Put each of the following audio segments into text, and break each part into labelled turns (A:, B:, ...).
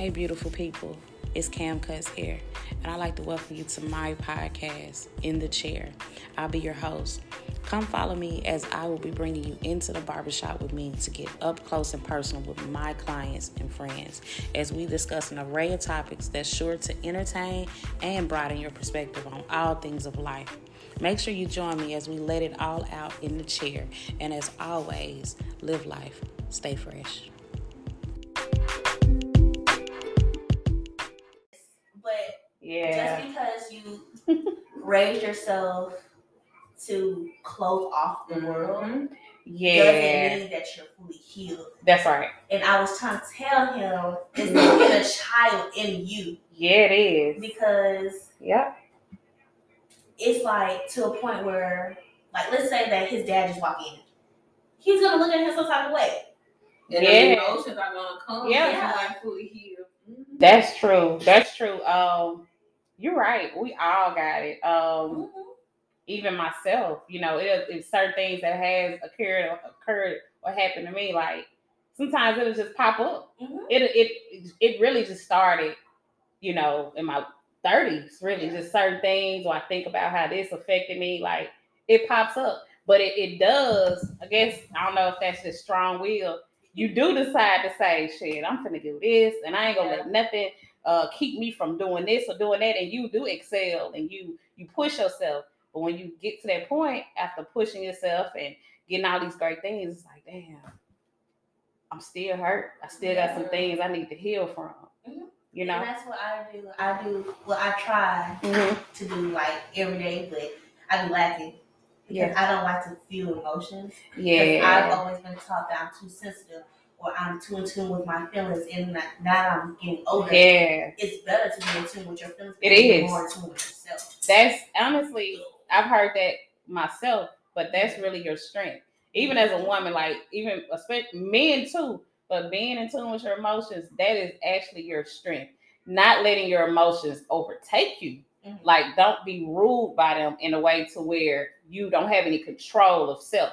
A: Hey, beautiful people. It's Cam Cuts here, and I'd like to welcome you to my podcast, In the Chair. I'll be your host. Come follow me as I will be bringing you into the barbershop with me to get up close and personal with my clients and friends as we discuss an array of topics that's sure to entertain and broaden your perspective on all things of life. Make sure you join me as we let it all out in the chair. And as always, live life, stay fresh.
B: Yeah. Just because you raise yourself to close off the world mm-hmm. yeah. doesn't mean that you're fully healed.
A: That's right.
B: And I was trying to tell him it's the inner child in you.
A: Yeah, it is.
B: Because
A: yeah,
B: it's like to a point where, like, let's say that his dad just walk in, he's gonna look at him some type of way.
C: And yeah. the emotions are gonna come. Yeah, yeah. like fully healed.
A: Mm-hmm. That's true. That's true. Um, you're right. We all got it. Um, mm-hmm. even myself, you know, it, it's certain things that has occurred or occurred or happened to me. Like sometimes it'll just pop up. Mm-hmm. It it it really just started, you know, in my 30s. Really, yeah. just certain things. Or I think about how this affected me. Like it pops up, but it, it does. I guess I don't know if that's just strong will. You do decide to say, "Shit, I'm gonna do this," and I ain't gonna yeah. let nothing uh, keep me from doing this or doing that. And you do excel and you you push yourself. But when you get to that point after pushing yourself and getting all these great things, it's like, damn, I'm still hurt. I still got some things I need to heal from. Mm-hmm. You know,
B: and that's what I do. I do well. I try mm-hmm. to do like every day, but I be lacking because yeah. I don't like to feel emotions.
A: Yeah,
B: I've always been taught that I'm too sensitive or I'm too in tune with my feelings, and now I'm getting older.
A: Yeah,
B: it's better to be in tune with your feelings.
A: It is
B: more in tune with yourself.
A: That's honestly, I've heard that myself, but that's really your strength. Even as a woman, like even especially men too, but being in tune with your emotions, that is actually your strength. Not letting your emotions overtake you. Mm-hmm. Like, don't be ruled by them in a way to where you don't have any control of self.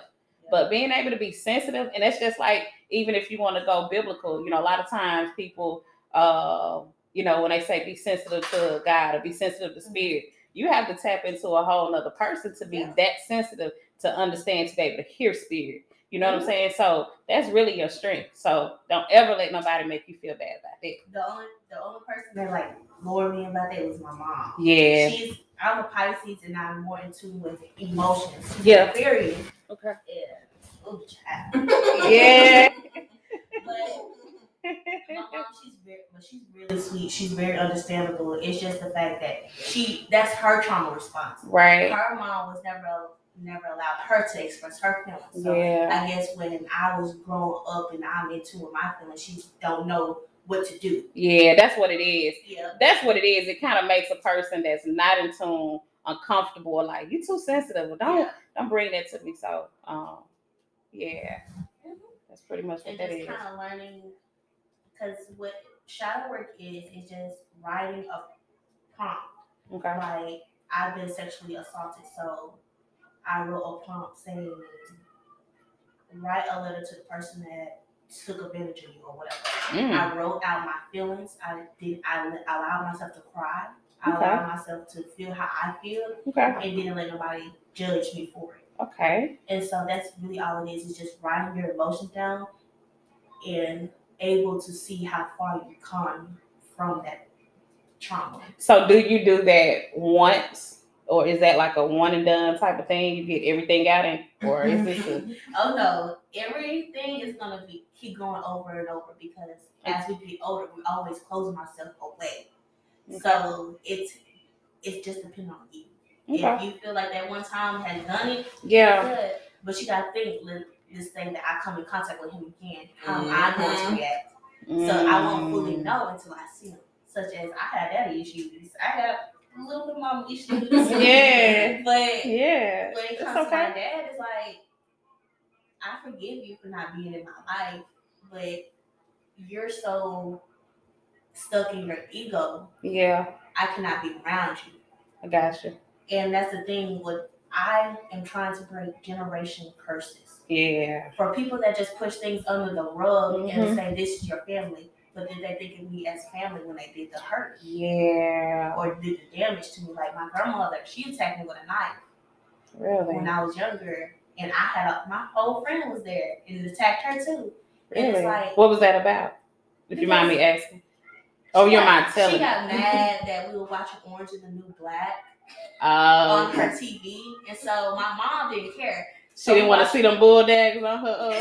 A: But being able to be sensitive, and that's just like even if you want to go biblical, you know, a lot of times people, uh, you know, when they say be sensitive to God or be sensitive to mm-hmm. spirit, you have to tap into a whole nother person to be yeah. that sensitive to understand to be able to hear spirit. You know mm-hmm. what I'm mm-hmm. saying? So that's really your strength. So don't ever let nobody make you feel bad about
B: it. The only the only person that like lowered me about that was my mom.
A: Yeah.
B: She's I'm a Pisces and I'm more in tune with emotions. She's
A: yeah.
B: Very
A: okay.
B: Yeah
A: yeah.
B: but my mom, she's very, but she's really sweet. She's very understandable. It's just the fact that she, that's her trauma response.
A: Right.
B: Her mom was never, never allowed her to express her feelings. So
A: yeah.
B: I guess when I was growing up and I'm into my feelings, she don't know what to do.
A: Yeah, that's what it is.
B: Yeah.
A: That's what it is. It kind of makes a person that's not in tune uncomfortable, like you too sensitive. Don't yeah. don't bring that to me. So um yeah. That's pretty much what and that
B: just kind of learning because what shadow work is is just writing a prompt.
A: Okay.
B: Like I've been sexually assaulted, so I wrote a prompt saying write a letter to the person that took advantage of you or whatever. Mm. I wrote out my feelings. I did. I allowed myself to cry. I okay. allowed myself to feel how I feel,
A: okay.
B: and didn't let nobody judge me for it.
A: Okay.
B: And so that's really all it is, is just writing your emotions down and able to see how far you come from that trauma.
A: So do you do that once? Or is that like a one and done type of thing? You get everything out in, or is this a...
B: oh no, everything is gonna be keep going over and over because as we get older, we always closing ourselves away. Okay. So it's it's just depending on you. Okay. If you feel like that one time has done it,
A: yeah.
B: Good. But you gotta think this thing that I come in contact with him again, how mm-hmm. I'm going to react. Mm-hmm. So I won't fully mm-hmm. know until I see him. Such as I had daddy issues. I got a little bit of mama issues.
A: yeah.
B: But
A: yeah.
B: When it comes okay. to my dad, it's like I forgive you for not being in my life, but you're so stuck in your ego.
A: Yeah.
B: I cannot be around you.
A: I got you.
B: And that's the thing. What I am trying to break generation curses.
A: Yeah.
B: For people that just push things under the rug mm-hmm. and say this is your family, but then they think of me as family when they did the hurt?
A: Yeah.
B: Or did the damage to me? Like my grandmother, she attacked me with a knife
A: Really?
B: when I was younger, and I had a, my whole friend was there and it attacked her too.
A: Really?
B: it's like
A: what was that about? If you mind me asking. Oh, you're
B: got-
A: not telling.
B: She got mad that we were watching Orange is the New Black
A: Oh.
B: on her TV, and so my mom didn't care.
A: she didn't want to see them bulldogs on her. Uh,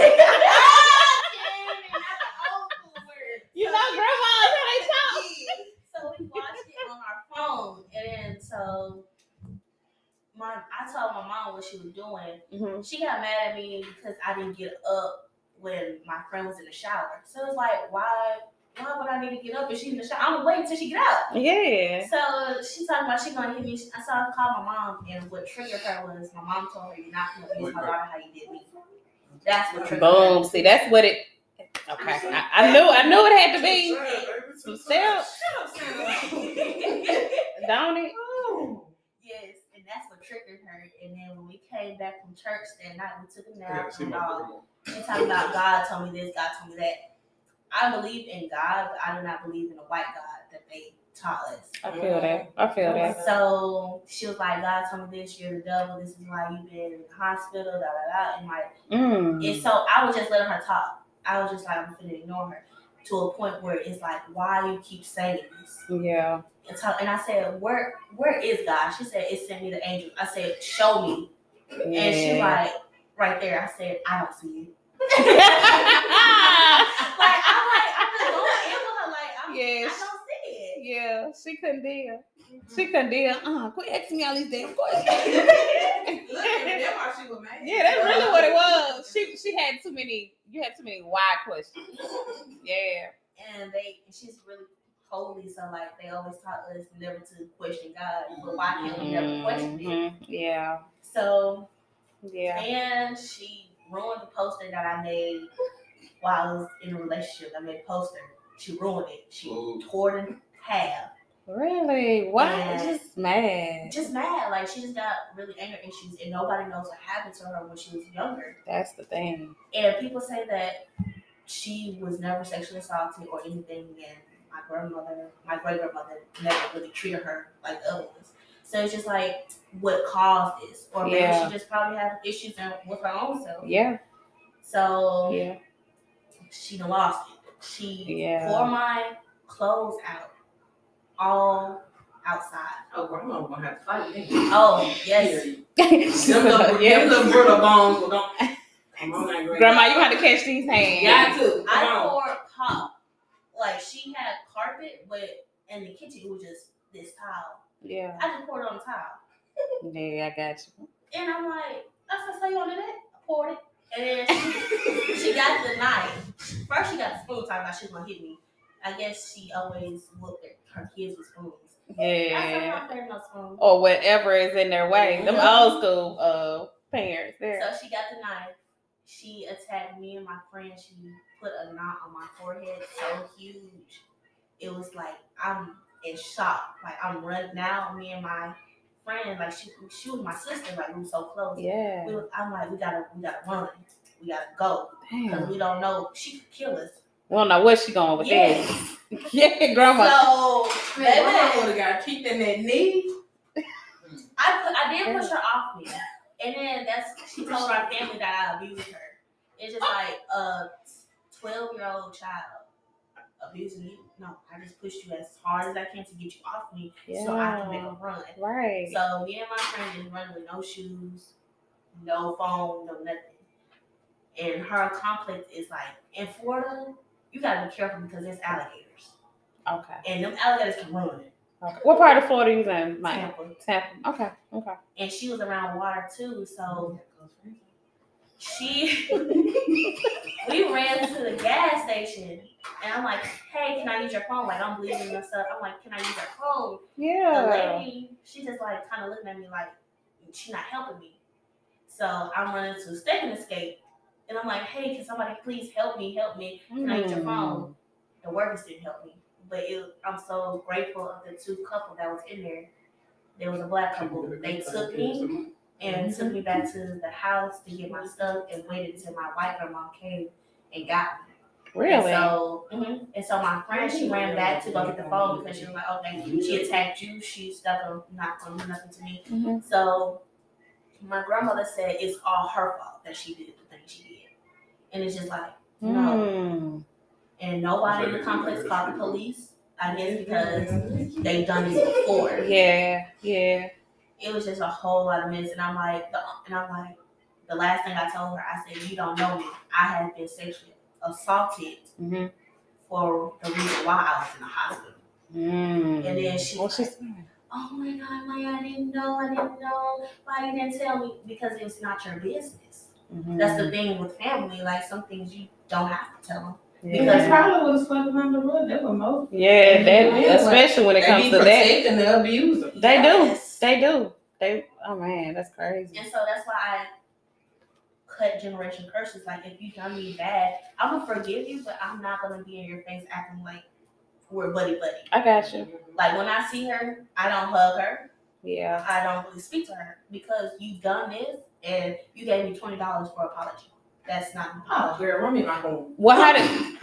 A: you know, grandma, how they talk.
B: so we watched it on our phone, and then so my I told my mom what she was doing.
A: Mhm.
B: She got mad at me because I didn't get up when my friend was in the shower. So it was like, why? Why would I need to get up if she's in the shower? I'm gonna wait until she get up.
A: Yeah.
B: So she talking about she gonna hit me. I saw her call my mom, and what triggered her was my mom told her, "You're not gonna abuse my daughter how you did me." That's what triggered
A: Boom.
B: her.
A: See, that's what it. Okay. I, I knew. I knew it had to be some steps, don't it?
B: Yes, and that's what triggered her. And then when we came back from church that night, we took a nap.
D: see
B: and
D: my
B: all.
D: grandma.
B: She talking about God told me this, God told me that. I believe in God, but I do not believe in the white God that they taught us.
A: I feel that. I feel that.
B: So she was like, God told me this, you're the devil, this is why you've been in the hospital, da da da. And like, and
A: Mm.
B: so I was just letting her talk. I was just like, I'm gonna ignore her to a point where it's like, why you keep saying this?
A: Yeah.
B: And, talk, and I said, where where is God? She said, it sent me the angel. I said, show me. Yeah. And she like, right there. I said, I don't see you. like, I'm just going in with Like I'm, don't see it.
A: yeah. She couldn't deal. She couldn't deal. Uh, quit asking me all these damn questions.
C: That's why she was mad.
A: Yeah, that's really what it was. She she had too many. You had too many why questions. Yeah.
B: And they, she's really holy, so like they always taught us never to question God. But why can't we never question it?
A: Yeah.
B: So
A: Yeah.
B: and she ruined the poster that I made while I was in a relationship. I made a poster. She ruined it. She
D: Ooh.
B: tore it in half.
A: Really? Why?
B: Yeah.
A: Just mad.
B: Just mad. Like she just got really anger issues and nobody knows what happened to her when she was younger.
A: That's the thing.
B: And people say that she was never sexually assaulted or anything and my grandmother, my great grandmother never really treated her like the other. So it's just like what caused this? Or maybe
A: Yeah.
B: she just probably had issues with her own self.
A: Yeah.
B: So
A: Yeah.
B: she done lost it. She
A: Yeah.
B: tore my clothes out all outside.
C: Oh, grandma was gonna have to fight me.
B: Oh, yes.
C: Them little, them little brittle bones were gonna. Come on, now,
A: Grandma, you got to catch these hands.
C: Got to. Come
B: I
C: on.
B: tore pop. Like she had carpet, but in the kitchen it was just this tile.
A: Yeah.
B: I just poured it on the tile.
A: Yeah, I got you.
B: And I'm like, that's what I say you want to do that? I poured it. And then she, she got the knife. First she got the spoon talking about she was gonna hit me. I guess she always looked at her kids with spoons. I said, I'm
A: Yeah.
B: no spoon.
A: Or whatever is in their way. Them old school uh parents there.
B: So she got the knife. She attacked me and my friend. She put a knot on my forehead so huge. It was like I'm in shock. Like I'm running now. Me and my friend, like she, she was my sister. Like we were so close.
A: Yeah.
B: We was, I'm like, we gotta, we gotta run. We gotta go because we don't know. She could kill us.
A: We don't know where she going with
B: Yes.
A: this. yeah, grandma.
B: So
C: Man,
B: baby,
C: grandma would have got kicked in that knee.
B: I put, I did push her off me, and then that's she told our family that I abused her. It's just like a twelve year old child abusing you. No, I just pushed you as hard as I can to get you off me, so I can make
A: Yeah.
B: a run.
A: Right.
B: So me and my friend just running with no shoes, no phone, no nothing. And her complex is like in Florida, you gotta be careful because there's alligators,
A: okay.
B: and them alligators can run.
A: Okay. What part of Florida you in, Mike?
B: Tampa.
A: Tampa. Okay. Okay.
B: And she was around water too, so she we ran to the gas station and I'm like, hey, can I use your phone? Like I'm bleeding and stuff. I'm like, can I use your phone?
A: Yeah.
B: The lady, she just like kind of looking at me like she's not helping me. So I'm running to Step and Escape and I'm like, hey, can somebody please help me? Help me. Can I use your
A: Mm.
B: phone? The workers didn't help me. But it, I'm so grateful of the two couple that was in there. There was a black couple. They took me and took me back to the house to get my stuff and waited until my white grandma came and got me.
A: Really?
B: And so, mhm. and so my friend, she ran back to go get the phone because she was like, okay, she attacked you. She's not gonna, not gonna do nothing to me.
A: Mhm.
B: So my grandmother said it's all her fault that she did the thing she did. And it's just like, no.
A: Mm.
B: And nobody in the complex called the police. I guess because they've done this before.
A: Yeah, yeah.
B: It was just a whole lot of mess. And I'm like, the, and I'm like, the last thing I told her, I said, you don't know me. I have been sexually assaulted
A: Mm-hmm.
B: for the reason why I was in the hospital.
A: Mm.
B: And then she
A: What's
B: like, oh my God, Mya, I didn't know, I didn't know. Why you didn't tell me? Because it's not your business.
A: Mhm.
B: That's the thing with family. Like some things you don't have to tell them.
A: yeah.
C: Because probably was swept under the rug. That was most.
A: Yeah, that especially when it
C: They
A: comes to that.
C: protecting the abuser.
A: They
B: Yes.
A: do. They do. They oh man, that's crazy.
B: And so that's why I cut generation curses. Like if you done me bad, I'm gonna forgive you, but I'm not gonna be in your face acting like we're buddy buddy.
A: I got you.
B: Like when I see her, I don't hug her.
A: Yeah.
B: I don't really speak to her because you done this and you gave me twenty dollars for apology. That's not an apology.
C: Oh, girl, run me my home.
A: Well, how did